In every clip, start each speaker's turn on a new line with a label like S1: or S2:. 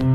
S1: Hello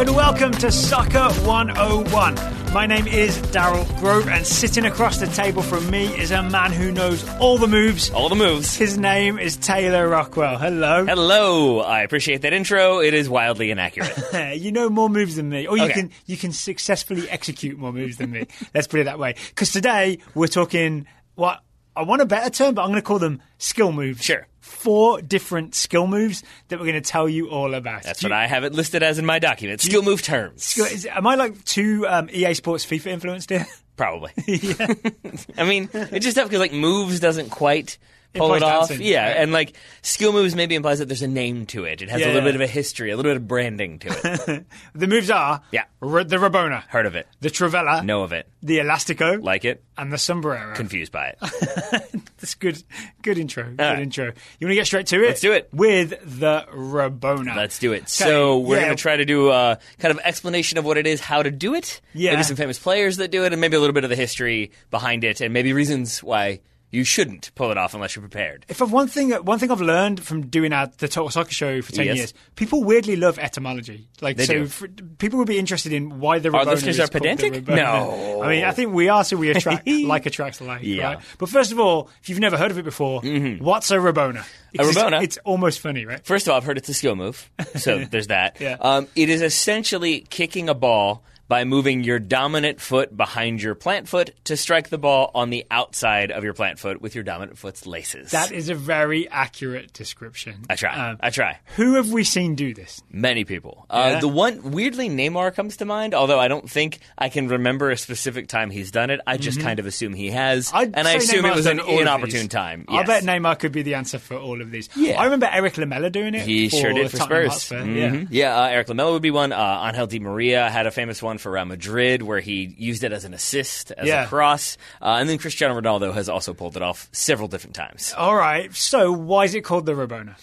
S1: and welcome to Soccer 101. My name is Daryl Grove, and sitting across the table from me is a man who knows all the moves.
S2: All the moves.
S1: His name is Taylor Rockwell. Hello.
S2: Hello. I appreciate that intro. It is wildly inaccurate.
S1: you know more moves than me, or you
S2: Okay.
S1: can you can successfully execute more moves than me. Let's put it that way. Because today we're talking what I want a better term, but I'm going to call them skill moves.
S2: Sure.
S1: Four different skill moves that we're going to tell you all about.
S2: That's
S1: Do
S2: what
S1: you-
S2: I have it listed as in my document. Skill move terms.
S1: Skill- is- Am I like too um, EA Sports FIFA influenced here?
S2: Probably. I mean, it's just tough because like moves doesn't quite pull
S1: Implies
S2: it off.
S1: dancing,
S2: Yeah, and like skill moves maybe implies that there's a name to it. It has
S1: Yeah,
S2: a little
S1: yeah.
S2: bit of a history, a little bit of branding to it.
S1: The moves are
S2: Yeah.
S1: R- the Rabona,
S2: Heard of it?
S1: the Trivela,
S2: Know of it?
S1: the Elastico,
S2: Like it?
S1: and the Sombrero.
S2: Confused by it.
S1: That's good. Good intro. Good
S2: right.
S1: intro. You want to get straight to it?
S2: Let's do it.
S1: with the Rabona.
S2: Let's do it. So we're
S1: yeah.
S2: going to try to do a kind of explanation of what it is, how to do it.
S1: Yeah.
S2: Maybe some famous players that do it, and maybe a little bit of the history behind it, and maybe reasons why you shouldn't pull it off unless you're prepared.
S1: If I've one thing, one thing I've learned from doing our, the Total Soccer Show for ten
S2: Yes.
S1: years, people weirdly love etymology. Like,
S2: They
S1: so. For, people would be interested in why the
S2: Our listeners
S1: is
S2: are pedantic? No.
S1: I mean I think we are, so we attract like attracts like.
S2: Yeah.
S1: Right? But first of all, if you've never heard of it before, what's a Rabona? It's-
S2: Rabona?
S1: It's, almost funny, right?
S2: First of all, I've heard it's a skill move, so there's that.
S1: Yeah.
S2: Um, it is essentially kicking a ball by moving your dominant foot behind your plant foot to strike the ball on the outside of your plant foot with your dominant foot's laces.
S1: That is a very accurate description.
S2: I try.
S1: Um,
S2: I try.
S1: who have we seen do this?
S2: Many people. Uh, The one weirdly Neymar comes to mind, although I don't think I can remember a specific time he's done it. I just kind of assume he has,
S1: Mm-hmm. I'd
S2: and I assume it was an inopportune time.
S1: I bet Neymar could be the answer for all of these.
S2: Yeah.
S1: I remember Erik Lamela doing it.
S2: He sure did for
S1: Tottenham
S2: Spurs.
S1: Hotspur, Yeah.
S2: Yeah, uh, Erik Lamela would be one. Uh, Angel Di Maria had a famous one for Real Madrid where he used it as an assist, as
S1: Yeah.
S2: a cross. Uh, and then Cristiano Ronaldo has also pulled it off several different times.
S1: All right. So why is it called the Rabona?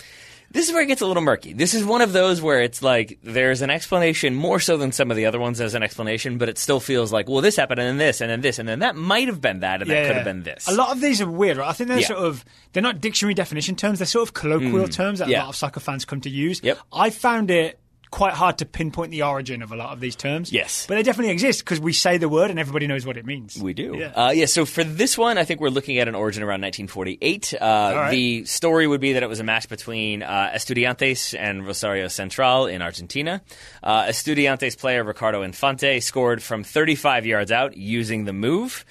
S2: This is where it gets a little murky. This is one of those where it's like there's an explanation more so than some of the other ones. as an explanation, but it still feels like, well, this happened, and then this, and then this, and then that might have been that, and that could have been this.
S1: A lot of these are weird. Right? I think they're
S2: Yeah.
S1: sort of they're not dictionary definition terms. They're sort of colloquial terms that a
S2: Mm.
S1: lot of soccer fans come to use.
S2: Yep.
S1: I found it quite hard to pinpoint the origin of a lot of these terms.
S2: Yes.
S1: but they definitely exist because we say the word and everybody knows what it means.
S2: We do.
S1: Yeah.
S2: Uh, yeah, so for this one, I think we're looking at an origin around 1948. Uh,
S1: right.
S2: The story would be that it was a match between uh, Estudiantes and Rosario Central in Argentina. Uh, Estudiantes player Ricardo Infante scored from 35 yards out using the move.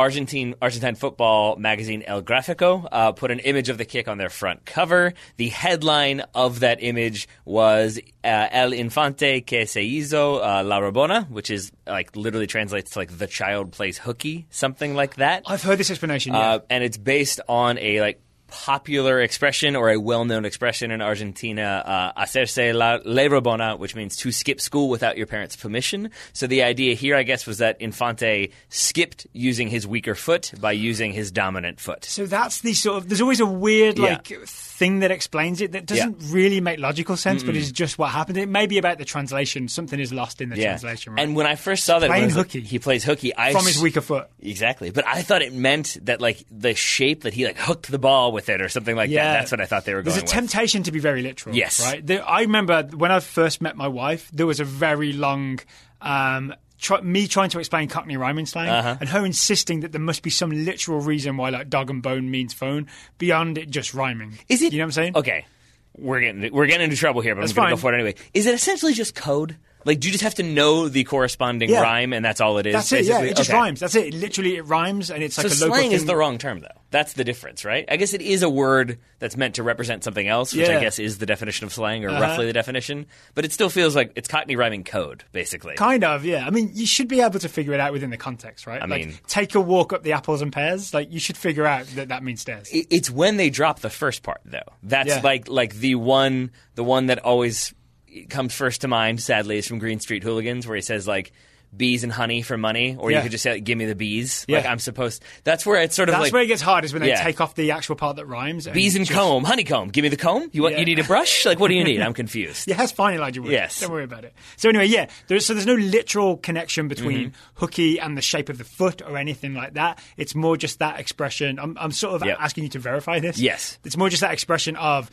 S2: Argentine Argentine football magazine El Gráfico uh, put an image of the kick on their front cover. The headline of that image was uh, El Infante que se hizo uh, la Rabona, which is like literally translates to like the child plays hooky, something like that.
S1: I've heard this explanation. Yeah.
S2: Uh, and it's based on a like popular expression or a well-known expression in Argentina, uh, hacerse la rabona, which means to skip school without your parents' permission. So the idea here, I guess, was that Infante skipped using his weaker foot by using his dominant foot.
S1: So that's the sort of. There's always a weird
S2: Yeah.
S1: like thing that explains it that doesn't really make logical sense, but is just what happened. It may be about the translation. Something is lost in the
S2: Yeah.
S1: translation. Right?
S2: And when I first saw that,
S1: Playing hooky.
S2: he plays hooky. I
S1: from his weaker foot.
S2: Exactly, but I thought it meant that like the shape that he like hooked the ball with it or something like
S1: Yeah.
S2: that. That's what I thought they were
S1: There's
S2: going
S1: a
S2: with.
S1: temptation to be very literal.
S2: Yes.
S1: Right. There, I remember when I first met my wife, there was a very long. Um, try, me trying to explain Cockney rhyming slang
S2: Uh-huh.
S1: and her insisting that there must be some literal reason why like dog and bone means phone beyond it just rhyming.
S2: Is it?
S1: You know what I'm saying?
S2: Okay, we're getting we're getting into trouble here, but
S1: That's
S2: I'm going to go for it anyway. Is it essentially just code? Like, do you just have to know the corresponding
S1: Yeah.
S2: rhyme, and that's all it is?
S1: That's it. Yeah,
S2: basically?
S1: it just
S2: Okay.
S1: rhymes. That's it. Literally, it rhymes, and it's like
S2: So
S1: a local
S2: slang is the wrong term, though. That's the difference, right? I guess it is a word that's meant to represent something else, which
S1: Yeah.
S2: I guess is the definition of slang, or
S1: Uh-huh.
S2: roughly the definition. But it still feels like it's Cockney rhyming code, basically.
S1: Kind of, yeah. I mean, you should be able to figure it out within the context, right?
S2: I
S1: like,
S2: mean-
S1: take a walk up the apples and pears. Like, you should figure out that that means stairs.
S2: It- it's when they drop the first part, though. That's
S1: Yeah.
S2: like like the one the one that always comes first to mind. Sadly, is from Green Street Hooligans, where he says like. bees and honey for money, or
S1: Yeah.
S2: you could just say, like, "Give me the bees."
S1: Yeah.
S2: Like I'm supposed. That's where it's sort of
S1: That's
S2: like
S1: where it gets hard is when they take off the actual part that rhymes.
S2: bees and
S1: just-
S2: comb, honeycomb. Give me the comb. You want?
S1: Yeah.
S2: You need a brush? Like what do you need? I'm confused.
S1: Yeah, that's fine, Elijah Wood.
S2: Yes.
S1: Don't worry about it. So anyway, yeah. There's, so there's no literal connection between
S2: Mm-hmm.
S1: hooky and the shape of the foot or anything like that. It's more just that expression. I'm, I'm sort of
S2: Yep.
S1: asking you to verify this.
S2: Yes.
S1: It's more just that expression of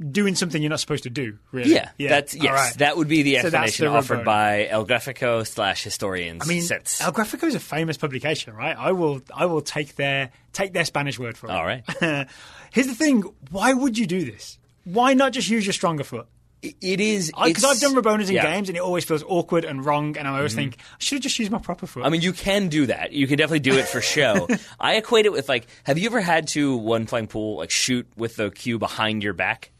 S1: doing something you're not supposed to do. Really.
S2: Yeah, that's yes.
S1: Right.
S2: That would be the
S1: So that's
S2: explanation
S1: the
S2: offered by El Grafico slash historians.
S1: I mean,
S2: since.
S1: El Grafico is a famous publication, right? I will, I will take their take their Spanish word for it.
S2: All right.
S1: Here's the thing: Why would you do this? Why not just use your stronger foot?
S2: it is
S1: Because I've done Rabonas in
S2: yeah. Mm-hmm.
S1: games, and it always feels awkward and wrong, and I always think I should have just used my proper foot.
S2: I mean, you can do that. You can definitely do it for show. I equate it with like, have you ever had to one playing pool like shoot with the cue behind your back?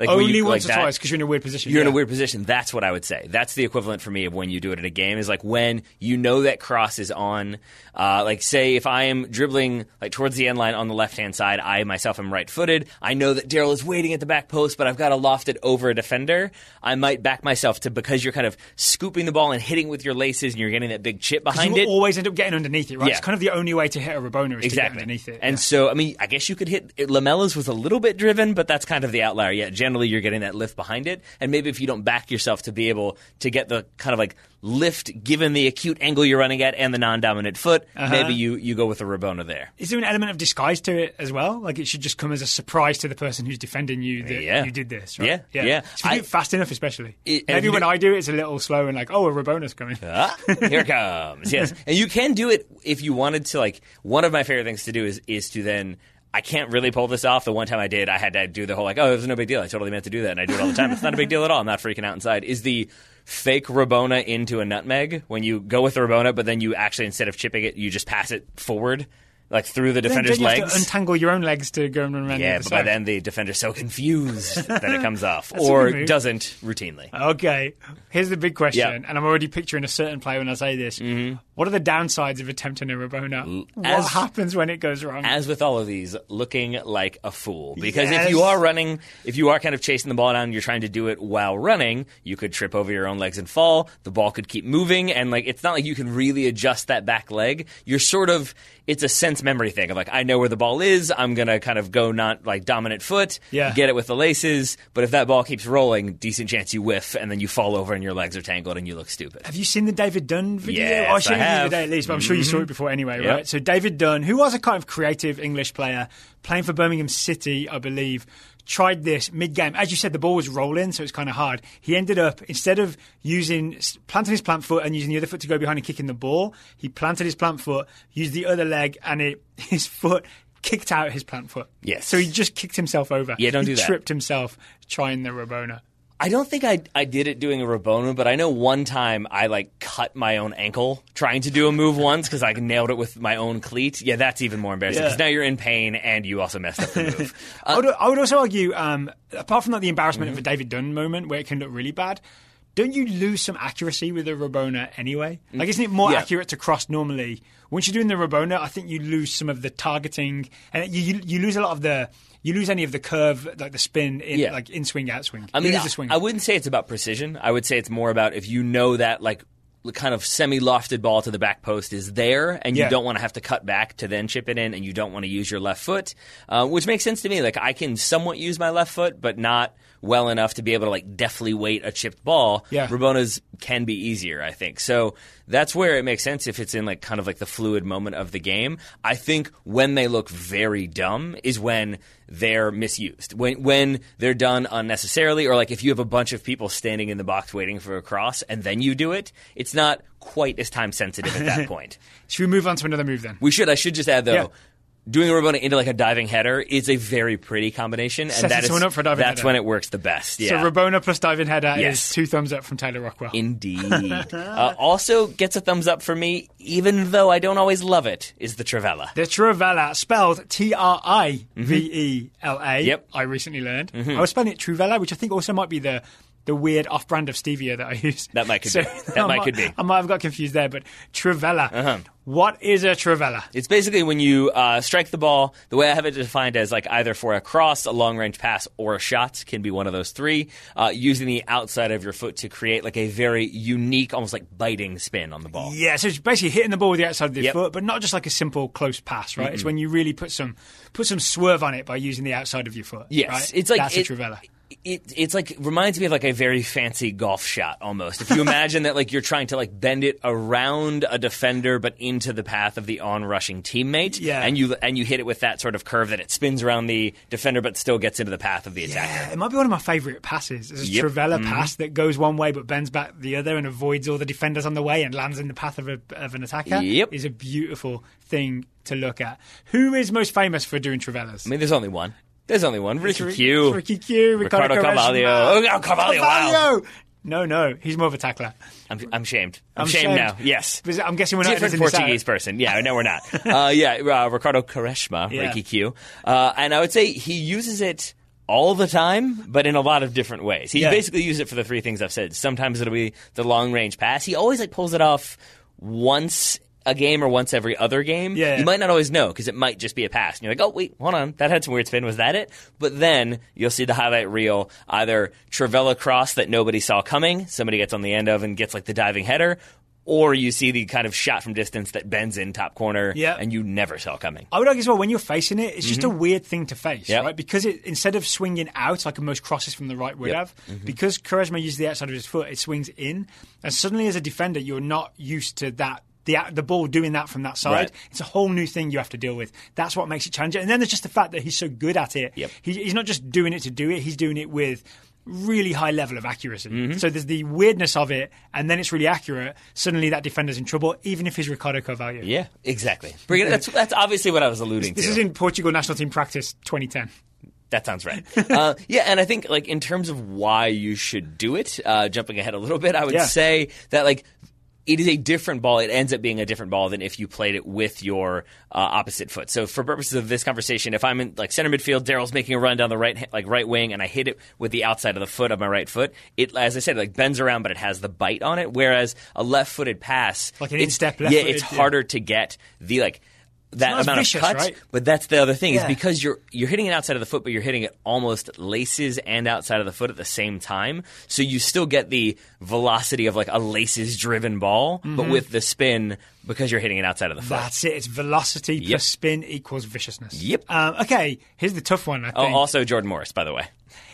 S2: Like
S1: only
S2: you,
S1: once
S2: like
S1: or
S2: that?
S1: twice because you're in a weird position.
S2: You're in a weird position. That's what I would say. That's the equivalent for me of when you do it in a game. Is like when you know that cross is on. Uh, like say if I am dribbling like towards the end line on the left hand side, I myself am right footed. I know that Daryl is waiting at the back post, but I've got to loft it over a defender. I might back myself to because you're kind of scooping the ball and hitting with your laces, and you're getting that big chip behind
S1: You
S2: it.
S1: will always end up getting underneath it, right?
S2: Yeah.
S1: It's kind of the only way to hit a Rabona is to get
S2: Exactly.
S1: underneath it.
S2: And
S1: yeah.
S2: so, I mean, I guess you could hit it, Lamela's was a little bit driven, but that's kind of the outlier. Yeah, you're getting that lift behind it, and maybe if you don't back yourself to be able to get the kind of like lift given the acute angle you're running at and the non-dominant foot,
S1: Uh-huh.
S2: maybe you you go with a Rabona there.
S1: is there an element of disguise to it as well? Like it should just come as a surprise to the person who's defending you that
S2: Yeah.
S1: you did this, right?
S2: Yeah, yeah.
S1: So you do
S2: I-
S1: it fast enough, especially.
S2: It-
S1: Maybe when I do it, it's a little slow and like, oh, a Rabona's coming.
S2: Ah, here it comes. Yes, and you can do it if you wanted to. Like one of my favorite things to do is is to then. I can't really pull this off. The one time I did, I had to do the whole like, oh, it was no big deal. I totally meant to do that, and I do it all the time. It's not a big deal at all. I'm not freaking out inside. Is the fake Rabona into a nutmeg when you go with the Rabona, but then you actually instead of chipping it, you just pass it forward, like through the
S1: Then-
S2: defender's
S1: then you have
S2: legs.
S1: to untangle your own legs to go and run around
S2: yeah, but by then the defender's so confused that it comes off, or doesn't routinely.
S1: Okay, here's the big question,
S2: Yeah.
S1: and I'm already picturing a certain player when I say this. Mm-hmm. What are the downsides of attempting a Rabona? what
S2: as-
S1: happens when it goes wrong?
S2: as with all of these, looking like a fool. Because if you are running, if you are kind of chasing the ball down, and you're trying to do it while running, you could trip over your own legs and fall. The ball could keep moving, and like it's not like you can really adjust that back leg. You're sort of it's a sense memory thing of like I know where the ball is. I'm gonna kind of go not like dominant foot,
S1: Yeah.
S2: get it with the laces. But if that ball keeps rolling, decent chance you whiff, and then you fall over and your legs are tangled and you look stupid.
S1: Have you seen the David Dunn video?
S2: Yes,
S1: oh, I showed
S2: I
S1: you the day at least, but I'm sure you saw it mm-hmm. before anyway,
S2: Yep.
S1: right? So David Dunn, who was a kind of creative English player, playing for Birmingham City, I believe, tried this mid-game. As you said, the ball was rolling, so it's kind of hard. He ended up instead of using planting his plant foot and using the other foot to go behind and kicking the ball, he planted his plant foot, used the other leg, and it his foot kicked out his plant foot.
S2: Yes.
S1: So he just kicked himself over.
S2: Yeah, don't
S1: he
S2: do that.
S1: Tripped himself trying the Rabona.
S2: I don't think I I did it doing a Rabona, but I know one time I like cut my own ankle trying to do a move once because I nailed it with my own cleat. Yeah, that's even more embarrassing because
S1: Yeah.
S2: now you're in pain and you also messed up the move.
S1: I, would, I would also argue, um, apart from like the embarrassment of a David Dunn moment where it can look really bad, don't you lose some accuracy with a Rabona anyway? Mm. Like, isn't it more
S2: Yeah.
S1: accurate to cross normally? Once you're doing the Rabona, I think you lose some of the targeting, and you you, you lose a lot of the. You lose any of the curve, like the spin, in,
S2: Yeah.
S1: like in swing, out swing.
S2: I mean, I,
S1: the swing.
S2: I wouldn't say it's about precision. I would say it's more about if you know that like kind of semi-lofted ball to the back post is there, and you
S1: Yeah.
S2: don't want to have to cut back to then chip it in, and you don't want to use your left foot, uh, which makes sense to me. Like I can somewhat use my left foot, but not well enough to be able to like deftly weight a chipped ball.
S1: Yeah.
S2: Rabonas can be easier, I think. So that's where it makes sense if it's in like kind of like the fluid moment of the game. I think when they look very dumb is when they're misused. When when they're done unnecessarily or like if you have a bunch of people standing in the box waiting for a cross and then you do it, it's not quite as time sensitive at that point.
S1: Should we move on to another move then?
S2: We should I should just add though
S1: Yeah.
S2: Doing a Rabona into like a diving header is a very pretty combination, and
S1: Sets
S2: that is
S1: up for a diving
S2: that's
S1: header.
S2: when it works the best. Yeah.
S1: So Rabona plus diving header
S2: Yes.
S1: is two thumbs up from Taylor Rockwell.
S2: Indeed. uh, also gets a thumbs up for me, even though I don't always love it, is the Trivela.
S1: The Truvella, spelled T R I V E L A.
S2: Yep.
S1: I recently learned. I was spelling it Truvella, which I think also might be the, the weird off-brand of stevia that I use.
S2: That might could be. That
S1: I
S2: might could be.
S1: I might have got confused there, but Trivela.
S2: Uh-huh.
S1: What is a Trivela?
S2: It's basically when you uh, strike the ball. The way I have it defined as like either for a cross, a long range pass, or a shot can be one of those three. Uh, using the outside of your foot to create like a very unique, almost like biting spin on the ball.
S1: Yeah, so it's basically hitting the ball with the outside of your
S2: Yep.
S1: foot, but not just like a simple close pass, right? It's when you really put some put some swerve on it by using the outside of your foot.
S2: Yes,
S1: right?
S2: it's like
S1: that's
S2: it,
S1: a Trivela.
S2: It, it's like reminds me of like a very fancy golf shot almost. If you imagine that like you're trying to like bend it around a defender but into the path of the on-rushing teammate,
S1: Yeah.
S2: and you and you hit it with that sort of curve that it spins around the defender but still gets into the path of the attacker.
S1: Yeah, it might be one of my favourite passes. It's a
S2: Yep. Mm-hmm.
S1: Pass that goes one way but bends back the other and avoids all the defenders on the way and lands in the path of, a, of an attacker.
S2: Yep.
S1: is a beautiful thing to look at. Who is most famous for doing Trivelas?
S2: I mean, there's only one. There's only one. Ricky
S1: Ri-
S2: Q.
S1: Ricky Q. Ricardo,
S2: Ricardo Carvalho.
S1: Quaresma.
S2: Oh, Carvalho, wow.
S1: No, no, he's more of a tackler.
S2: I'm, I'm shamed. I'm,
S1: I'm
S2: shamed,
S1: shamed.
S2: now. Yes.
S1: Because I'm guessing we're not
S2: Different. Portuguese person. Yeah, no, we're not. uh, yeah, uh, Ricardo Quaresma,
S1: Yeah.
S2: Ricky Q. Uh, and I would say he uses it all the time, but in a lot of different ways. He
S1: Yeah.
S2: basically uses it for the three things I've said. Sometimes it'll be the long range pass. He always like pulls it off once a game or once every other game.
S1: Yeah.
S2: You might not always know because it might just be a pass. And you're like, oh, wait, hold on. That had some weird spin. Was that it? But then you'll see the highlight reel either Trivela cross that nobody saw coming, somebody gets on the end of and gets like the diving header, or you see the kind of shot from distance that bends in top corner
S1: Yeah.
S2: and you never saw coming.
S1: I would argue as well when you're facing it, it's just a weird thing to face,
S2: Mm-hmm. Yep.
S1: right? Because it, instead of swinging out like most crosses from the right would
S2: Yep. Mm-hmm.
S1: have, because Quaresma uses the outside of his foot, it swings in, and suddenly as a defender, you're not used to that. The, the ball doing that from that side,
S2: Right.
S1: it's a whole new thing you have to deal with. That's what makes it challenging. And then there's just the fact that he's so good at it.
S2: Yep.
S1: He, he's not just doing it to do it; he's doing it with really high level of accuracy.
S2: Mm-hmm.
S1: So there's the weirdness of it, and then it's really accurate. Suddenly that defender's in trouble, even if he's Ricardo Carvalho.
S2: Yeah, exactly. Bring it- That's, that's obviously what I was alluding
S1: This
S2: to.
S1: This is in Portugal national team practice 2010.
S2: That sounds right. uh, yeah, and I think like in terms of why you should do it, uh, jumping ahead a little bit, I would
S1: Yeah.
S2: say that like it is a different ball. It ends up being a different ball than if you played it with your uh, opposite foot. So for purposes of this conversation, if I'm in like center midfield, Daryl's making a run down the right like right wing, and I hit it with the outside of the foot of my right foot, it as I said like bends around, but it has the bite on it. Whereas a left-footed pass,
S1: Like an
S2: it's-
S1: instep
S2: yeah, it's harder to get the like. That amount
S1: vicious,
S2: of cut,
S1: right?
S2: but that's the other thing is because you're you're hitting it outside of the foot, but you're hitting it almost laces and outside of the foot at the same time. So you still get the velocity of like a laces driven ball, but
S1: Mm-hmm.
S2: with the spin because you're hitting it outside of the foot.
S1: That's it. It's velocity
S2: Yep.
S1: plus spin equals viciousness.
S2: Yep.
S1: Um, okay, here's the tough one. I
S2: Oh, also Jordan Morris, by the way.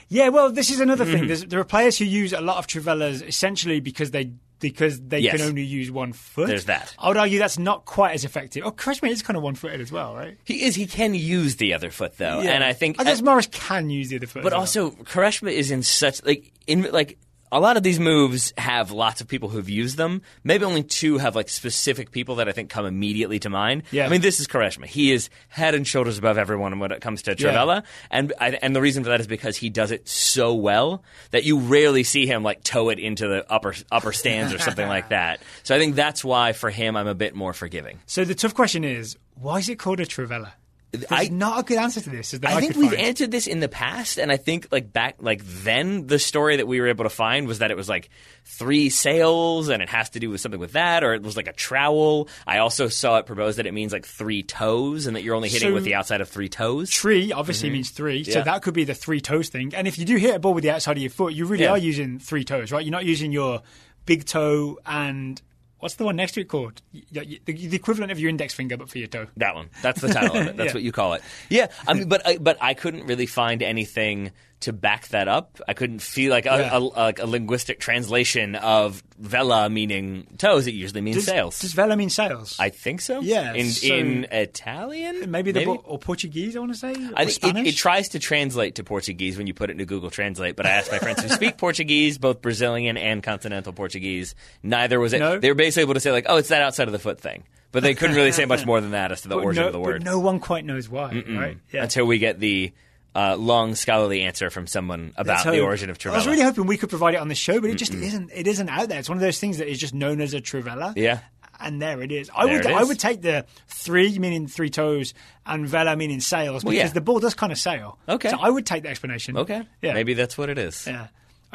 S1: yeah. Well, this is another
S2: Mm-hmm.
S1: thing. There's, there are players who use a lot of Trivelas essentially because they because they
S2: Yes.
S1: can only use one foot.
S2: There's that.
S1: I would argue that's not quite as effective. Oh, Quaresma is kind of one footed as well, right?
S2: He is. He can use the other foot though, yeah. and I think.
S1: I guess Morris can use the other foot,
S2: but
S1: well.
S2: also Quaresma is in such like in like a lot of these moves have lots of people who've used them. Maybe only two have like specific people that I think come immediately to mind.
S1: Yeah.
S2: I mean, this is Quaresma. He is head and shoulders above everyone when it comes to Trivela, and I, and the reason for that is because he does it so well that you rarely see him like toe it into the upper upper stands or something like that. So I think that's why for him I'm a bit more forgiving.
S1: So the tough question is, why is it called a Trivela? There's
S2: I-
S1: not a good answer to this. I,
S2: I think we've
S1: find.
S2: answered this in the past, and I think like back like then the story that we were able to find was that it was like three sails, and it has to do with something with that, or it was like a trowel. I also saw it proposed that it means like three toes, and that you're only hitting
S1: So-
S2: with the outside of three toes.
S1: Tree obviously means three, so
S2: Mm-hmm. Yeah.
S1: that could be the three toes thing. And if you do hit a ball with the outside of your foot, you really
S2: Yeah.
S1: are using three toes, right? You're not using your big toe and what's the one next to it called? The, the equivalent of your index finger, but for your toe.
S2: That one. That's the title of it. That's
S1: Yeah.
S2: what you call it. Yeah. I mean, but I, but I couldn't really find anything to back that up. I couldn't feel like a,
S1: Yeah.
S2: a, like a linguistic translation of vela meaning toes. It usually means
S1: Does,
S2: sails.
S1: does vela mean sails?
S2: I think so.
S1: Yeah,
S2: In
S1: so-
S2: in Italian,
S1: maybe the bo- or Portuguese, I want to say,
S2: I think it,
S1: Spanish.
S2: it tries to translate to Portuguese when you put it into Google Translate. But I asked my friends who speak Portuguese, both Brazilian and continental Portuguese. Neither was it.
S1: No?
S2: They were basically able to say like, "Oh, it's that outside of the foot thing," but they couldn't really say much more than that as to the
S1: but
S2: origin
S1: no,
S2: of the word
S1: no one quite knows why, right? Yeah.
S2: until we get the uh, long scholarly answer from someone about the origin of Trivela.
S1: I was really hoping we could provide it on the show, but it just isn't. It isn't out there. It's one of those things that is just known as a Trivela.
S2: Yeah.
S1: And there it is. I
S2: There
S1: would
S2: it
S1: I would take the three meaning three toes and vela meaning sails because
S2: yeah.
S1: the ball does kind of sail.
S2: Okay.
S1: So I would take the explanation.
S2: okay,
S1: Yeah.
S2: maybe that's what it is.
S1: Yeah.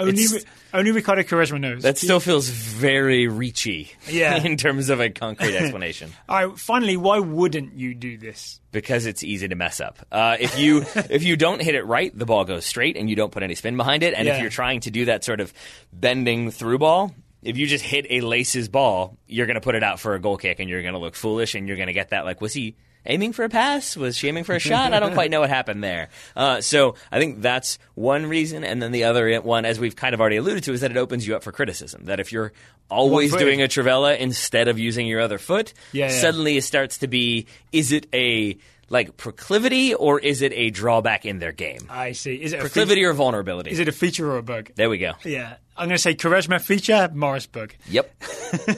S1: Only,
S2: It's-
S1: only Ricardo Quaresma knows.
S2: That still feels very reachy
S1: Yeah.
S2: in terms of a concrete explanation.
S1: All right, finally, why wouldn't you do this?
S2: because it's easy to mess up. Uh, if you if you don't hit it right, the ball goes straight, and you don't put any spin behind it. And if you're trying to do that sort of bending through ball, if you just hit a laces ball, you're going to put it out for a goal kick, and you're going to look foolish, and you're going to get that like, was he aiming for a pass? Was she aiming for a shot? I don't quite know what happened there. Uh, so I think that's one reason, and then the other one, as we've kind of already alluded to, is that it opens you up for criticism. That if you're always doing a Trivela instead of using your other foot,
S1: Yeah, yeah.
S2: suddenly it starts to be is it a like proclivity or is it a drawback in their game?
S1: I see. Is it a
S2: Proclivity
S1: feature,
S2: or vulnerability?
S1: Is it a feature or a bug?
S2: there we go.
S1: Yeah, I'm going to say Quaresma feature, Morris bug.
S2: Yep.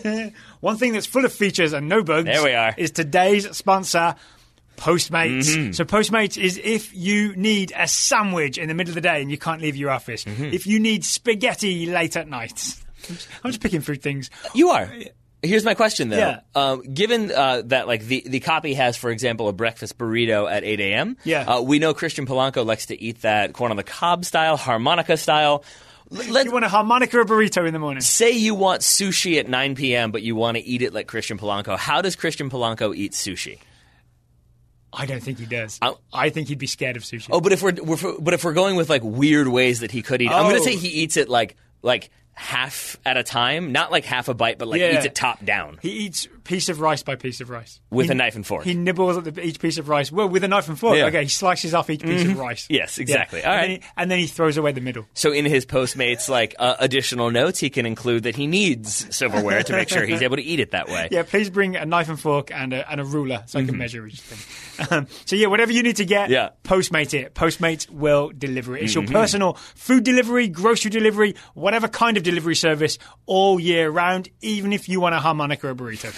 S1: One thing that's full of features and no bugs.
S2: There we are.
S1: Is today's sponsor. Postmates.
S2: Mm-hmm.
S1: So Postmates is if you need a sandwich in the middle of the day and you can't leave your office.
S2: Mm-hmm.
S1: If you need spaghetti late at night. I'm just, I'm just picking through things.
S2: You are. Here's my question though.
S1: Yeah.
S2: Um, given uh, that like the, the copy has, for example, a breakfast burrito at 8 a.m.
S1: Yeah.
S2: Uh, we know Christian Polanco likes to eat that corn on the cob style, harmonica style. Let,
S1: You want a harmonica or burrito in the morning?
S2: say you want sushi at 9 p.m., but you want to eat it like Christian Polanco. How does Christian Polanco eat sushi?
S1: I don't think he does.
S2: I-
S1: I think he'd be scared of sushi.
S2: Oh, but if we're, we're but if we're going with like weird ways that he could eat, I'm going
S1: Oh.
S2: to say he eats it like like half at a time, not like half a bite, but like
S1: Yeah.
S2: eats it top down
S1: He eats piece of rice by piece of rice.
S2: with
S1: He-
S2: a knife and fork.
S1: He nibbles at the, each piece of rice. Well, with a knife and fork.
S2: Yeah. Mm-hmm.
S1: Okay, he slices off each piece of rice.
S2: Yes, exactly.
S1: Yeah.
S2: All
S1: and,
S2: right.
S1: then he, and then he throws away the middle.
S2: so in his Postmates like uh, additional notes, he can include that he needs silverware to make sure he's able to eat it that way.
S1: Yeah, please bring a knife and fork and a, and a ruler so I
S2: Mm-hmm.
S1: can measure each thing. Um, so yeah, whatever you need to get,
S2: Yeah. Mm-hmm.
S1: Postmate it. Postmates will deliver it. It's your personal food delivery, grocery delivery, whatever kind of delivery service all year round, even if you want a harmonica or a burrito.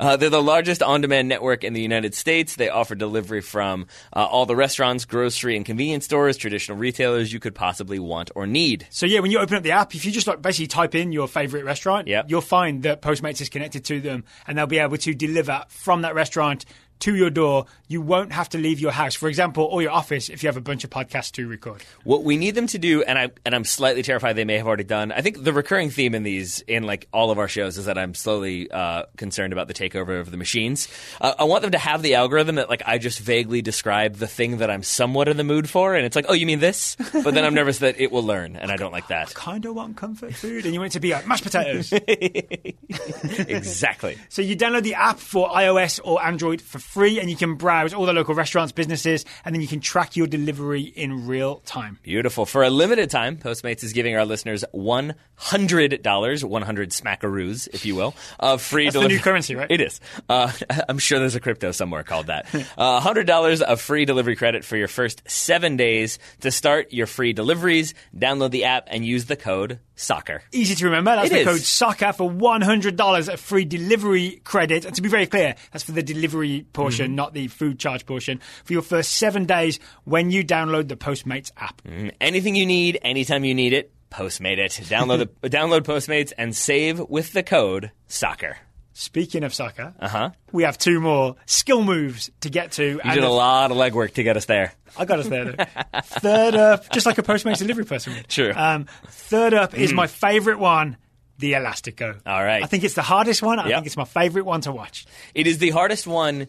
S2: Uh, they're the largest on-demand network in the United States. They offer delivery from uh, all the restaurants, grocery and convenience stores, traditional retailers you could possibly want or need.
S1: So yeah, when you open up the app, if you just like basically type in your favorite restaurant,
S2: Yep.
S1: you'll find that Postmates is connected to them, and they'll be able to deliver from that restaurant to your door. You won't have to leave your house, for example, or your office if you have a bunch of podcasts to record.
S2: What we need them to do, and I and I'm slightly terrified they may have already done. I think the recurring theme in these, in like all of our shows, is that I'm slowly uh, concerned about the takeover of the machines. Uh, I want them to have the algorithm that like I just vaguely describe the thing that I'm somewhat in the mood for, and it's like, oh, you mean this? But then I'm nervous that it will learn, and I don't like that.
S1: Kind of want comfort food, and you want it to be like mashed potatoes.
S2: exactly.
S1: So you download the app for iOS or Android for free, and you can browse all the local restaurants, businesses, and then you can track your delivery in real time.
S2: Beautiful. For a limited time, Postmates is giving our listeners one hundred dollars, one hundred smackaroos, if you will, of free
S1: That's the
S2: delivery.
S1: new currency, right?
S2: It is. Uh, I'm sure there's a crypto somewhere called that. Uh, hundred dollars of free delivery credit for your first seven days to start your free deliveries. Download the app and use the code soccer.
S1: Easy to remember. That's
S2: It
S1: the
S2: is.
S1: code SOCCER for $100 of free delivery credit. And to be very clear, that's for the delivery portion,
S2: Mm-hmm.
S1: not the food charge portion, for your first seven days when you download the Postmates app.
S2: Anything you need, anytime you need it, Postmate it. Download the download Postmates and save with the code soccer.
S1: Speaking of soccer,
S2: Uh huh.
S1: we have two more skill moves to get to.
S2: You
S1: and
S2: did a lot of legwork to get us there.
S1: I got us there. third up, just like a Postmates delivery person would.
S2: Sure.
S1: Um, third up is my favourite one, the Elastico.
S2: Mm. All right.
S1: I think it's the hardest one. I
S2: Yep.
S1: think it's my favourite one to watch.
S2: It is the hardest one.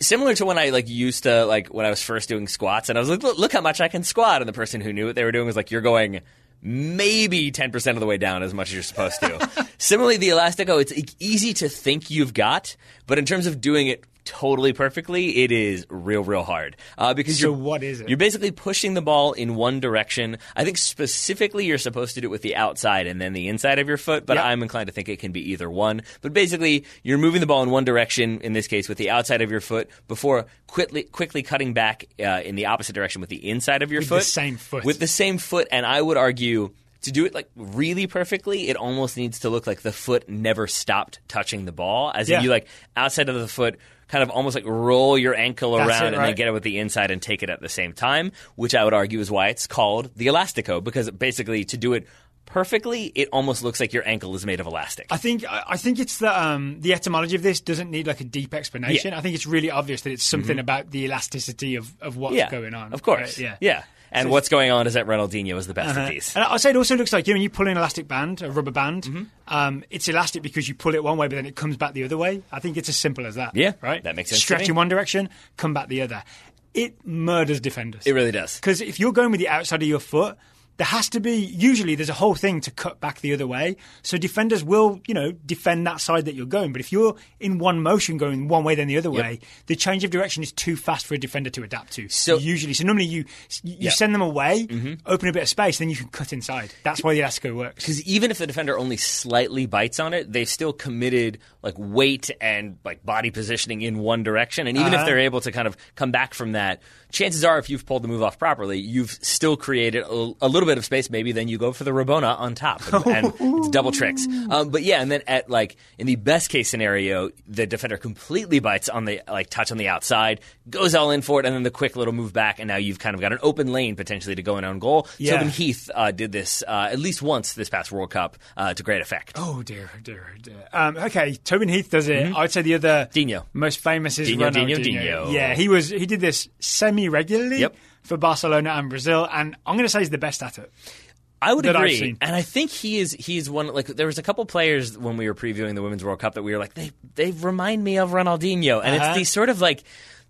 S2: Similar to when I like used to like when I was first doing squats, and I was like, "Look, look how much I can squat," and the person who knew what they were doing was like, "You're going maybe ten percent of the way down as much as you're supposed to." Similarly, the elastico, oh, it's e- easy to think you've got, but in terms of doing it totally perfectly, it is real, real hard uh, because
S1: So
S2: you're
S1: what is it?
S2: You're basically pushing the ball in one direction. I think specifically you're supposed to do it with the outside and then the inside of your foot, but
S1: Yeah.
S2: I'm inclined to think it can be either one. But basically, you're moving the ball in one direction, in this case with the outside of your foot, before quickly quickly cutting back uh, in the opposite direction with the inside of your
S1: With the
S2: foot.
S1: same foot.
S2: With the same foot, and I would argue. To do it like really perfectly, it almost needs to look like the foot never stopped touching the ball. As
S1: Yeah.
S2: in you like outside of the foot, kind of almost like roll your ankle
S1: That's
S2: around
S1: it,
S2: and then get it with the inside and take it at the same time, which I would argue is why it's called the elastico because basically to do it perfectly, it almost looks like your ankle is made of elastic.
S1: I think I think it's the um, the etymology of this doesn't need like a deep explanation.
S2: Yeah.
S1: I think it's really obvious that it's something about the elasticity of, of what's
S2: yeah,
S1: going on.
S2: Of course.
S1: right? Yeah.
S2: Yeah. And
S1: So-
S2: what's going on is that Ronaldinho is the best of these.
S1: And I'll say it also looks like you know, when you pull an elastic band, a rubber band.
S2: Mm-hmm.
S1: Um, it's elastic because you pull it one way, but then it comes back the other way. I think it's as simple as that.
S2: Yeah,
S1: right.
S2: that makes sense
S1: Stretch in one direction, come back the other. It murders defenders.
S2: It really does.
S1: Because if you're going with the outside of your foot, there has to be usually there's a whole thing to cut back the other way. So defenders will, you know, defend that side that you're going. But if you're in one motion going one way then the other way, the change of direction is too fast for a defender to adapt to.
S2: So- Mm-hmm.
S1: usually, so normally you you
S2: Yeah.
S1: send them away, open a bit of space, then you can cut inside. That's why the Elastico works.
S2: Because even if the defender only slightly bites on it, they've still committed like weight and like body positioning in one direction. And even if
S1: Uh-huh.
S2: they're able to kind of come back from that, chances are if you've pulled the move off properly, you've still created a, a little bit of space. Maybe then you go for the Rabona on top, and, and it's double tricks. Um, but yeah, and then at like in the best case scenario, the defender completely bites on the like touch on the outside, goes all in for it, and then the quick little move back, and now you've kind of got an open lane potentially to go in on goal.
S1: Yeah.
S2: Tobin Heath uh, did this uh, at least once this past World Cup uh, to great effect.
S1: Oh dear, oh dear, oh dear. Um, okay, Tobin Heath does it. I'd say the other
S2: Mm-hmm. Dino.
S1: most famous is
S2: Dino,
S1: Ronaldinho.
S2: Dino, Dino.
S1: Yeah, he was. He did this semi regularly
S2: Yep.
S1: for Barcelona and Brazil, and I'm going to say he's the best at it.
S2: I would agree, and I think he is. He's one. Like there was a couple players when we were previewing the Women's World Cup that we were like, they they remind me of Ronaldinho, and
S1: Uh-huh.
S2: it's these sort of like.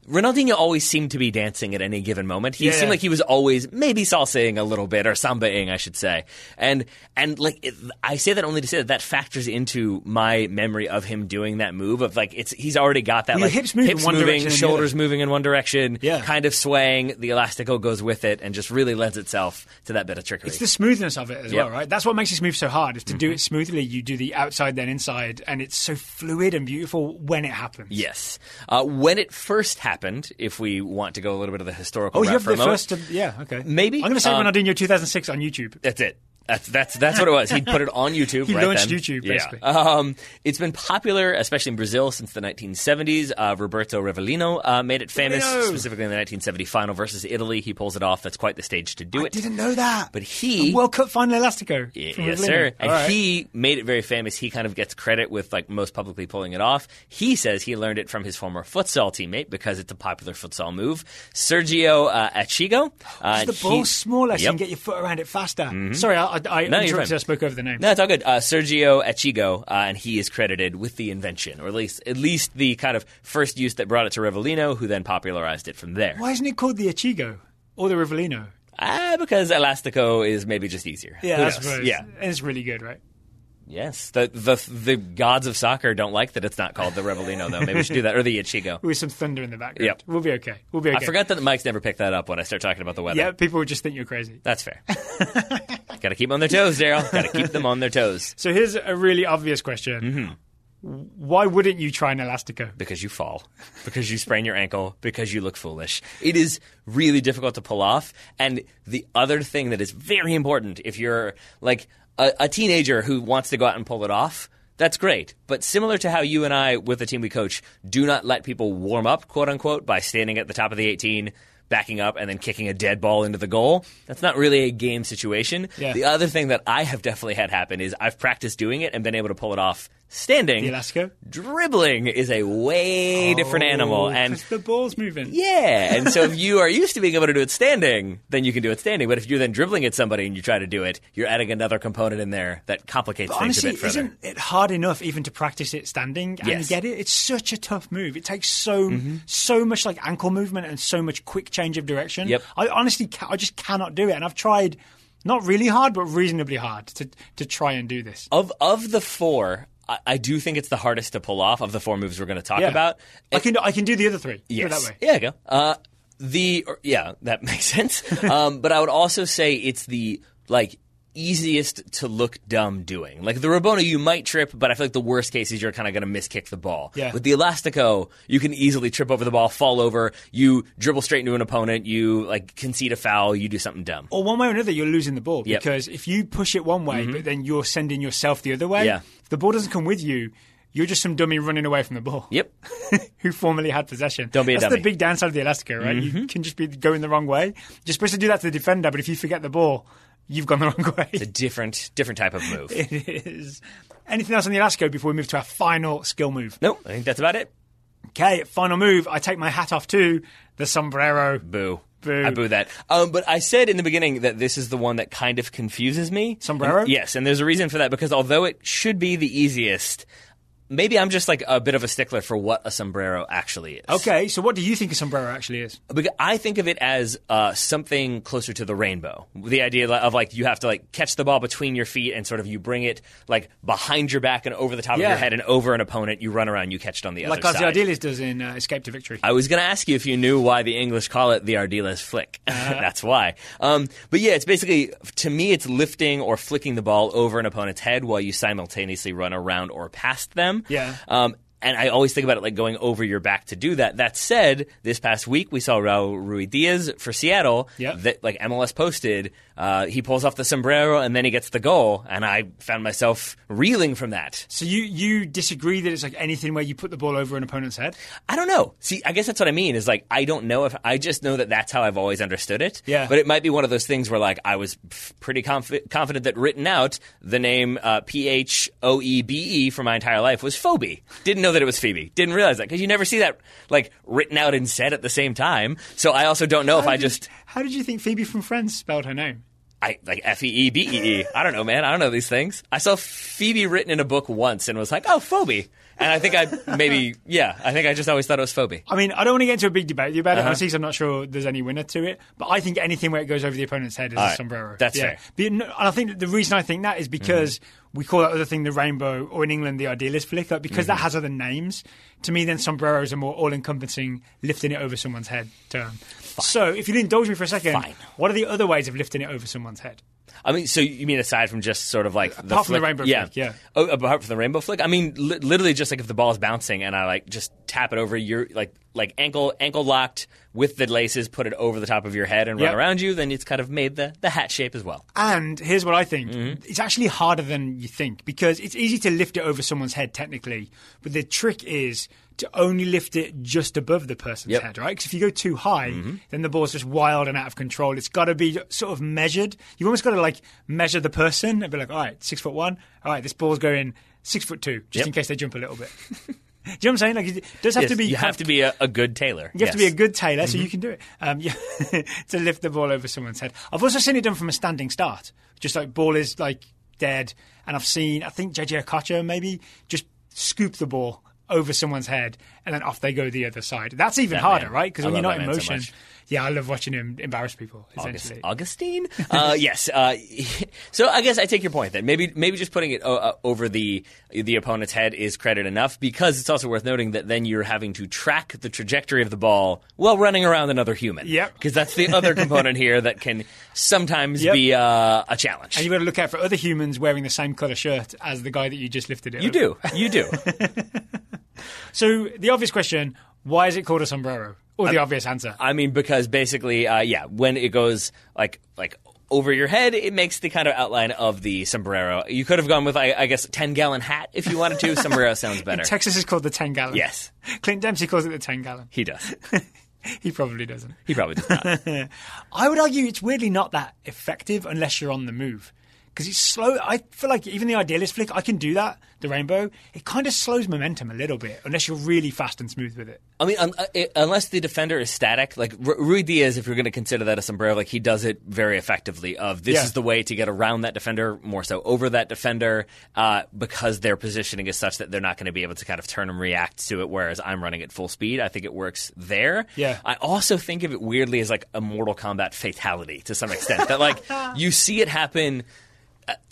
S2: Ronaldinho always seemed to be dancing at any given moment. He
S1: Yeah.
S2: seemed like he was always maybe salsaing a little bit or sambaing, I should say. And and like it, I say that only to say that that factors into my memory of him doing that move of like it's he's already got that
S1: Well,
S2: like
S1: hips move one
S2: moving,
S1: direction and the
S2: shoulders moving in one direction,
S1: Yeah.
S2: kind of swaying. The elastico goes with it and just really lends itself to that bit of trickery.
S1: It's the smoothness of it as
S2: Yep.
S1: well, right? That's what makes this move so hard. Is to
S2: Mm-hmm.
S1: do it smoothly, you do the outside then inside, and it's so fluid and beautiful when it happens.
S2: Yes. Uh, when it first happened, if we want to go a little bit of the historical
S1: Oh, you have the
S2: moment,
S1: first. Of, yeah. Okay.
S2: Maybe.
S1: I'm going to say
S2: Um,
S1: Ronaldinho 2006 on YouTube.
S2: That's it. That's that's that's what it was. He put it on YouTube.
S1: He
S2: right
S1: launched
S2: then.
S1: YouTube,
S2: Yeah. Um, it's been popular, especially in Brazil, since the 1970s. Uh, Roberto Rivellino uh, made it famous, specifically in the 1970 final versus Italy. He pulls it off. That's quite the stage to do it.
S1: I
S2: it.
S1: didn't know that.
S2: But he-
S1: A World Cup final Elastico.
S2: Y- yes, sir. And
S1: right.
S2: he made it very famous. He kind of gets credit with like most publicly pulling it off. He says he learned it from his former futsal teammate because it's a popular futsal move. Sergio uh, Echigo. Uh,
S1: the ball smaller so you can get your foot around it faster? Sorry, I, I, I
S2: No, you're.
S1: I spoke over the name.
S2: No, it's all good. Uh, Sergio Echigo, uh, and he is credited with the invention, or at least at least the kind of first use that brought it to Rivellino, who then popularized it from there.
S1: Why isn't it called the Echigo or the Rivellino?
S2: Ah, because Elastico is maybe just easier.
S1: Yeah,
S2: Who
S1: I suppose.
S2: Yeah.
S1: And it's really good, right?
S2: Yes. The, the the gods of soccer don't like that it's not called the Rivellino, though. Maybe we should do that, or the Echigo.
S1: With some thunder in the background.
S2: Yep.
S1: We'll be okay. We'll be okay.
S2: I forgot that the mics never pick that up when I start talking about the weather.
S1: Yeah, people would just think you're crazy.
S2: That's fair. Got to keep them on their toes, Daryl. Got to keep them on their toes
S1: So here's a really obvious question.
S2: Mm-hmm.
S1: Why wouldn't you try an Elastico?
S2: because you fall, because you sprain your ankle, because you look foolish. It is really difficult to pull off. And the other thing that is very important, if you're like a, a teenager who wants to go out and pull it off, that's great. But similar to how you and I, with the team we coach, do not let people warm up, quote unquote, by standing at the top of the 18, backing up, and then kicking a dead ball into the goal. That's not really a game situation.
S1: Yeah.
S2: The other thing that I have definitely had happen is I've practiced doing it and been able to pull it off standing.
S1: The Elastico?
S2: Dribbling is a way different oh, animal, and
S1: Oh, the ball's moving.
S2: yeah, and so if you are used to being able to do it standing, then you can do it standing. But if you're then dribbling at somebody and you try to do it, you're adding another component in there that complicates
S1: But
S2: things
S1: honestly,
S2: a bit further.
S1: isn't it hard enough even to practice it standing and
S2: Yes.
S1: get it? It's such a tough move. It takes so mm-hmm. so much like ankle movement and so much quick change of direction.
S2: Yep.
S1: I honestly, ca- I just cannot do it, and I've tried. Not really hard, but reasonably hard to to try and do this.
S2: Of of the four, I, I do think it's the hardest to pull off of the four moves we're going to talk
S1: Yeah.
S2: about.
S1: I can I can do the other three.
S2: Yes.
S1: that way.
S2: Yeah, go. Uh, the or- yeah, that makes sense. um, but I would also say it's the like easiest to look dumb doing. Like the Rabona, you might trip, but I feel like the worst case is you're kind of going to miskick the ball.
S1: Yeah.
S2: With the Elastico, you can easily trip over the ball, fall over, you dribble straight into an opponent, you like concede a foul, you do something dumb.
S1: Or one way or another, you're losing the ball
S2: Yep.
S1: because if you push it one way, but then you're sending yourself the other way.
S2: Yeah.
S1: If the ball doesn't come with you, you're just some dummy running away from the ball.
S2: Yep.
S1: who formerly had possession.
S2: Don't be a
S1: That's
S2: dummy. Mm-hmm.
S1: the big downside of the Elastico, right? You can just be going the wrong way. You're supposed to do that to the defender, but if you forget the ball, you've gone the wrong way.
S2: It's a different different type of move.
S1: it is. Anything else on the Elastico before we move to our final skill move?
S2: nope, I think that's about it.
S1: Okay, final move. I take my hat off to the sombrero.
S2: Boo.
S1: Boo.
S2: I boo that. Um, but I said in the beginning that this is the one that kind of confuses me.
S1: Sombrero?
S2: And- yes, and there's a reason for that because although it should be the easiest, maybe I'm just like a bit of a stickler for what a sombrero actually is.
S1: Okay, so what do you think a sombrero actually is?
S2: Because I think of it as uh, something closer to the rainbow. The idea of like you have to like catch the ball between your feet and sort of you bring it like behind your back and over the top of your head and over an opponent. You run around, you catch it on the other side.
S1: Like
S2: other
S1: as
S2: side.
S1: the Ardiles does in uh, Escape to Victory.
S2: I was going to ask you if you knew why the English call it the Ardiles flick.
S1: Uh-huh.
S2: That's why. Um, but yeah, it's basically, to me, it's lifting or flicking the ball over an opponent's head while you simultaneously run around or past them.
S1: Yeah.
S2: Um, and I always think about it like going over your back to do that. That said, this past week we saw Raul Ruidiaz for Seattle.
S1: Yep.
S2: That like MLS posted, uh, he pulls off the sombrero and then he gets the goal, and I found myself reeling from that.
S1: So you you disagree that it's like anything where you put the ball over an opponent's head?
S2: I don't know. See, I guess that's what I mean. Is like I don't know if I just know that that's how I've always understood it.
S1: Yeah.
S2: But it might be one of those things where like I was pretty confi- confident that written out the name uh, P H O E B E for my entire life was Phoebe. Didn't know that it was Phoebe. Didn't realize that because you never see that like written out and said at the same time. So I also don't know if
S1: How
S2: I
S1: did-
S2: just
S1: How did you think Phoebe from Friends spelled her name?
S2: I like F E E B E E. I don't know, man. I don't know these things. I saw Phoebe written in a book once and was like, oh, Phoebe. And I think I maybe yeah. I think I just always thought it was phobia.
S1: I mean, I don't want to get into a big debate with you about it,
S2: Uh-huh.
S1: honestly, 'cause I'm not sure there's any winner to it. But I think anything where it goes over the opponent's head is a
S2: right.
S1: sombrero.
S2: That's
S1: yeah.
S2: fair.
S1: But, no, and I think the reason I think that is because
S2: Mm-hmm.
S1: we call that other thing the rainbow, or in England the Ardiles flick. Like, because that
S2: Mm-hmm.
S1: has other names, to me, then sombrero is a more all-encompassing lifting it over someone's head term. So, if you'll indulge me for a second,
S2: Fine.
S1: what are the other ways of lifting it over someone's head?
S2: I mean, so you mean aside from just sort of like the
S1: Apart from the rainbow
S2: yeah.
S1: flick, yeah.
S2: Oh, apart from the rainbow flick, I mean, li- literally just like if the ball is bouncing and I like just tap it over your like like ankle ankle locked with the laces, put it over the top of your head and run around you, then it's kind of made the the hat shape as well.
S1: And here's what I think.
S2: Mm-hmm.
S1: It's actually harder than you think because it's easy to lift it over someone's head technically, but the trick is to only lift it just above the person's
S2: Yep.
S1: head, right? Because if you go too high, then the ball's just wild and out of control. It's got to be sort of measured. You've almost got to like measure the person and be like, all right, six foot one. All right, this ball's going six foot two, just
S2: Yep.
S1: in case they jump a little bit. Do you know what I'm saying? Like, it does have
S2: Yes,
S1: to be.
S2: you have to be a, a good tailor.
S1: You have to be a good tailor, so you can do it. Um, yeah, to lift the ball over someone's head. I've also seen it done from a standing start, just like ball is like dead, and I've seen I think JJ Okocha maybe just scoop the ball over someone's head, and then off they go the other side. That's even
S2: That
S1: harder,
S2: man.
S1: right? Because when you're not in
S2: man so
S1: motion, yeah, I love watching him embarrass people.
S2: August, Augustine. Uh, yes. Uh, so I guess I take your point that maybe maybe just putting it uh, uh, over the the opponent's head is credit enough because it's also worth noting that then you're having to track the trajectory of the ball while running around another human.
S1: Yep.
S2: Because that's the other component here that can sometimes
S1: Yep.
S2: be uh, a challenge.
S1: and you've got to look out for other humans wearing the same color shirt as the guy that you just lifted it.
S2: you
S1: over.
S2: do. You do.
S1: So the obvious question: Why is it called a sombrero? Or the obvious answer.
S2: I mean, because basically, uh, yeah, when it goes like like over your head, it makes the kind of outline of the sombrero. You could have gone with, I, I guess, ten gallon hat if you wanted to. sombrero sounds better.
S1: Texas is called the 10 gallon.
S2: Yes.
S1: Clint Dempsey calls it the 10 gallon.
S2: He does.
S1: He probably doesn't.
S2: He probably does not.
S1: I would argue it's weirdly not that effective unless you're on the move. Because it's slow. I feel like even the Ardiles flick, I can do that, the rainbow. It kind of slows momentum a little bit unless you're really fast and smooth with it.
S2: I mean, un- uh, it, unless the defender is static, like Ru- Ruidiaz, if you're going to consider that a sombrero, like he does it very effectively. Of this
S1: Yeah.
S2: is the way to get around that defender, more so over that defender, uh, because their positioning is such that they're not going to be able to kind of turn and react to it. Whereas I'm running at full speed, I think it works there.
S1: Yeah.
S2: I also think of it weirdly as like a Mortal Kombat fatality to some extent. that like you see it happen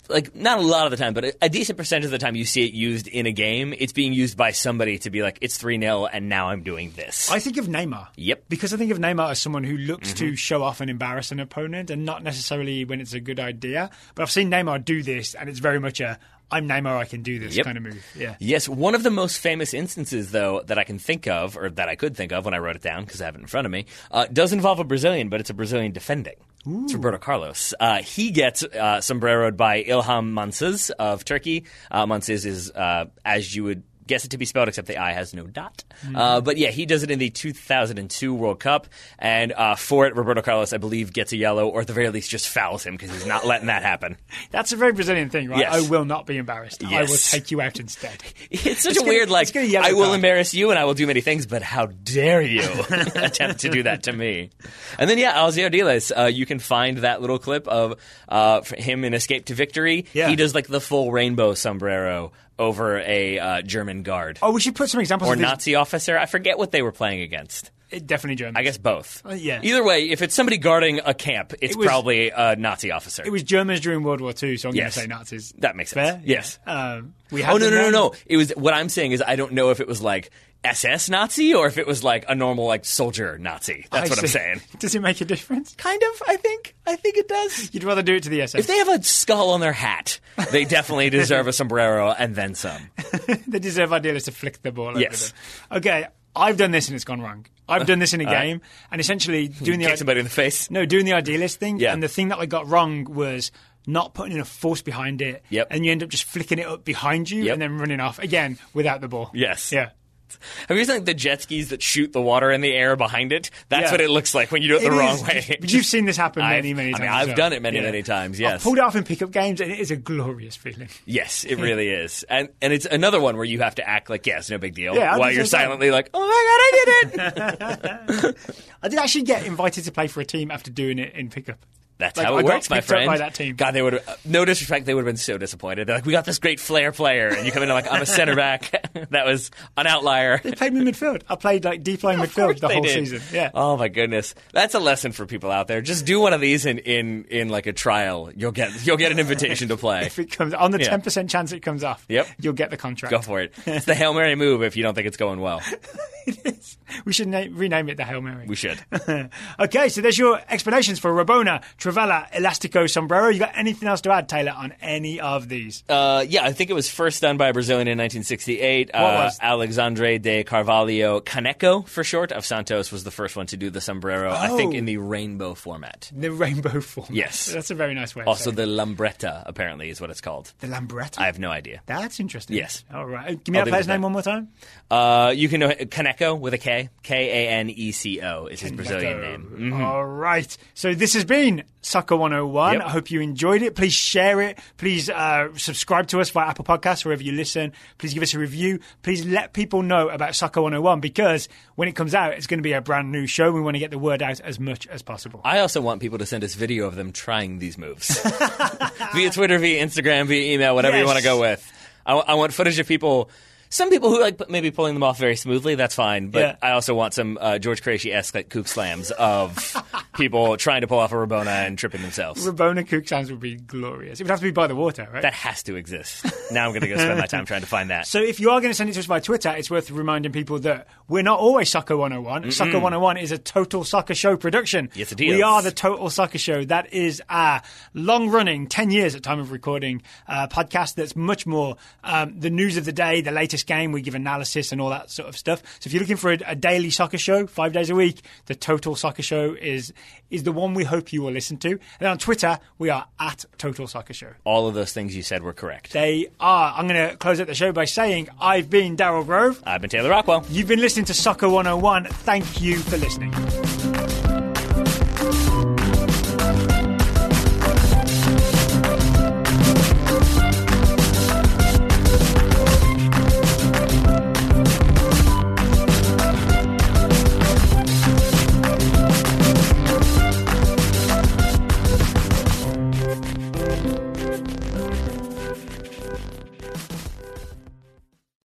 S2: like not a lot of the time, but a, decent percentage of the time you see it used in a game, it's being used by somebody to be like, it's 3 0 and now I'm doing this.
S1: I think of Neymar.
S2: Yep.
S1: Because I think of Neymar as someone who looks to show off and embarrass an opponent and not necessarily when it's a good idea. But I've seen Neymar do this and it's very much a I'm Neymar, I can do this
S2: Yep.
S1: kind of move. Yeah.
S2: Yes, one of the most famous instances, though, that I can think of, or that I could think of when I wrote it down because I have it in front of me, uh, does involve a Brazilian, but it's a Brazilian defending. It's Roberto Carlos. Uh, he gets uh, sombreroed by Ilhan Mansız of Turkey. Uh, Mansız is, uh, as you would guess it to be spelled, except the I has no dot. Uh, but yeah, he does it in the 2002 World Cup, and uh, for it, Roberto Carlos, I believe, gets a yellow, or at the very least, just fouls him because he's not letting that happen.
S1: That's a very Brazilian thing, right?
S2: Yes.
S1: I will not be embarrassed. I will take you out instead.
S2: It's such
S1: It's
S2: a
S1: gonna-
S2: weird, like, I will
S1: card.
S2: embarrass you and I will do many things, but how dare you attempt to do that to me? And then, yeah, Ossie Ardiles, uh, you can find that little clip of uh, him in Escape to Victory.
S1: Yeah.
S2: He does, like, the full rainbow sombrero over a uh, German guard.
S1: Oh, we should put some examples
S2: or
S1: of these.
S2: Nazi officer. I forget what they were playing against.
S1: It- Definitely German.
S2: I guess both.
S1: Uh, yeah.
S2: Either way, if it's somebody guarding a camp, it's
S1: It was-
S2: probably a Nazi officer.
S1: It was Germans during World War II, so I'm
S2: Yes.
S1: going to say Nazis.
S2: That makes sense.
S1: Fair?
S2: Yes.
S1: Um, we had
S2: Oh no
S1: them
S2: no no
S1: then.
S2: no! It was what I'm saying is I don't know if it was like SS Nazi or if it was like a normal like soldier Nazi. That's
S1: I
S2: what I'm saying.
S1: Does it make a difference?
S2: Kind of. I think. I think it does.
S1: You'd rather do it to the SS.
S2: If they have a skull on their hat, they definitely deserve a sombrero and then some.
S1: they deserve Ardiles to flick the ball
S2: Yes.
S1: Okay, I've done this and it's gone wrong. I've done this in a
S2: right.
S1: game and essentially doing the
S2: Kick somebody in the face.
S1: no doing the Ardiles thing.
S2: Yeah.
S1: And the thing that I got wrong was not putting enough force behind it.
S2: Yep.
S1: And you end up just flicking it up behind you
S2: Yep.
S1: and then running off again without the ball.
S2: Yes.
S1: Yeah.
S2: Have you seen like, the jet skis that shoot the water in the air behind it? That's
S1: Yeah.
S2: what it looks like when you do it, the
S1: It
S2: wrong way.
S1: But you've seen this happen many,
S2: I've-
S1: many
S2: I
S1: times.
S2: mean, I've
S1: well.
S2: done it many,
S1: Yeah.
S2: many times.
S1: I've
S2: Yes.
S1: pulled it off in pickup games and it is a glorious feeling.
S2: Yes, it really is, and and it's another one where you have to act like yeah, it's no big deal,
S1: Yeah,
S2: while you're silently like, oh my god, I did it.
S1: I did actually get invited to play for a team after doing it in pickup.
S2: That's
S1: Like,
S2: how
S1: I
S2: it
S1: got
S2: works, my
S1: picked up
S2: friend.
S1: by that team.
S2: God, they would have uh, no disrespect. They would have been so disappointed. They're like, we got this great flair player, and you come in and like, I'm a center back. that was an outlier.
S1: They played me midfield. I played like deep line
S2: Of
S1: midfield the whole
S2: did.
S1: season. Yeah.
S2: Oh my goodness, that's a lesson for people out there. Just do one of these in in in like a trial. You'll get you'll get an invitation to play.
S1: If it comes on the
S2: Yeah.
S1: ten percent chance it comes off,
S2: Yep.
S1: you'll get the contract.
S2: Go for it. It's the hail mary move if you don't think it's going well.
S1: We should na- rename it the Hail Mary.
S2: We should.
S1: okay, so there's your explanations for Rabona, Trivela, Elastico, Sombrero. You got anything else to add, Taylor, on any of these?
S2: Uh, yeah, I think it was first done by a Brazilian in 1968.
S1: What
S2: uh,
S1: was-
S2: Alexandre de Carvalho Kaneco, for short, of Santos was the first one to do the sombrero. I think
S1: Oh.
S2: in the rainbow format.
S1: The rainbow format.
S2: Yes.
S1: that's a very nice way.
S2: Also, the lambretta apparently is what it's called.
S1: the Lambretta.
S2: I have no idea.
S1: That's interesting.
S2: Yes.
S1: All right. Give me
S2: I'll
S1: that player's name
S2: that.
S1: one more time.
S2: Uh, you can know Kaneco with a K. K A N E C O is his Brazilian name. Mhm.
S1: All right. So this has been Soccer 101.
S2: Yep.
S1: I hope you enjoyed it. Please share it. Please uh, subscribe to us via Apple Podcasts, wherever you listen. Please give us a review. Please let people know about Soccer 101 because when it comes out, it's going to be a brand new show. We want to get the word out as much as possible.
S2: I also want people to send us video of them trying these moves via Twitter, via Instagram, via email, whatever you want to go with. I, I want footage of people. Some people who like maybe pulling them off very smoothly, that's fine. But
S1: Yeah.
S2: I also want some uh, George Crazy esque like kook slams of people trying to pull off a Rabona and tripping themselves.
S1: Rabona Cook slams would be glorious. It would have to be by the water, right?
S2: That has to exist. Now I'm going to go spend my time trying to find that.
S1: So if you are going to send it to us by Twitter, it's worth reminding people that we're not always Soccer 101. Soccer 101 is a total Soccer show production.
S2: Yes, it
S1: We are the Total Soccer Show. That is our long-running, 10 years at time of recording, uh, podcast that's much more um, the news of the day, the latest game. We give analysis and all that sort of stuff. So if you're looking for a, a daily soccer show, five days a week, the Total Soccer Show is is the one we hope you will listen to. And then on Twitter, we are at Total Soccer Show.
S2: All of those things you said were correct.
S1: They are. I'm going to close out the show by saying I've been Daryl Grove.
S2: I've been Taylor Rockwell.
S1: You've been listening to Soccer 101. Thank you for listening.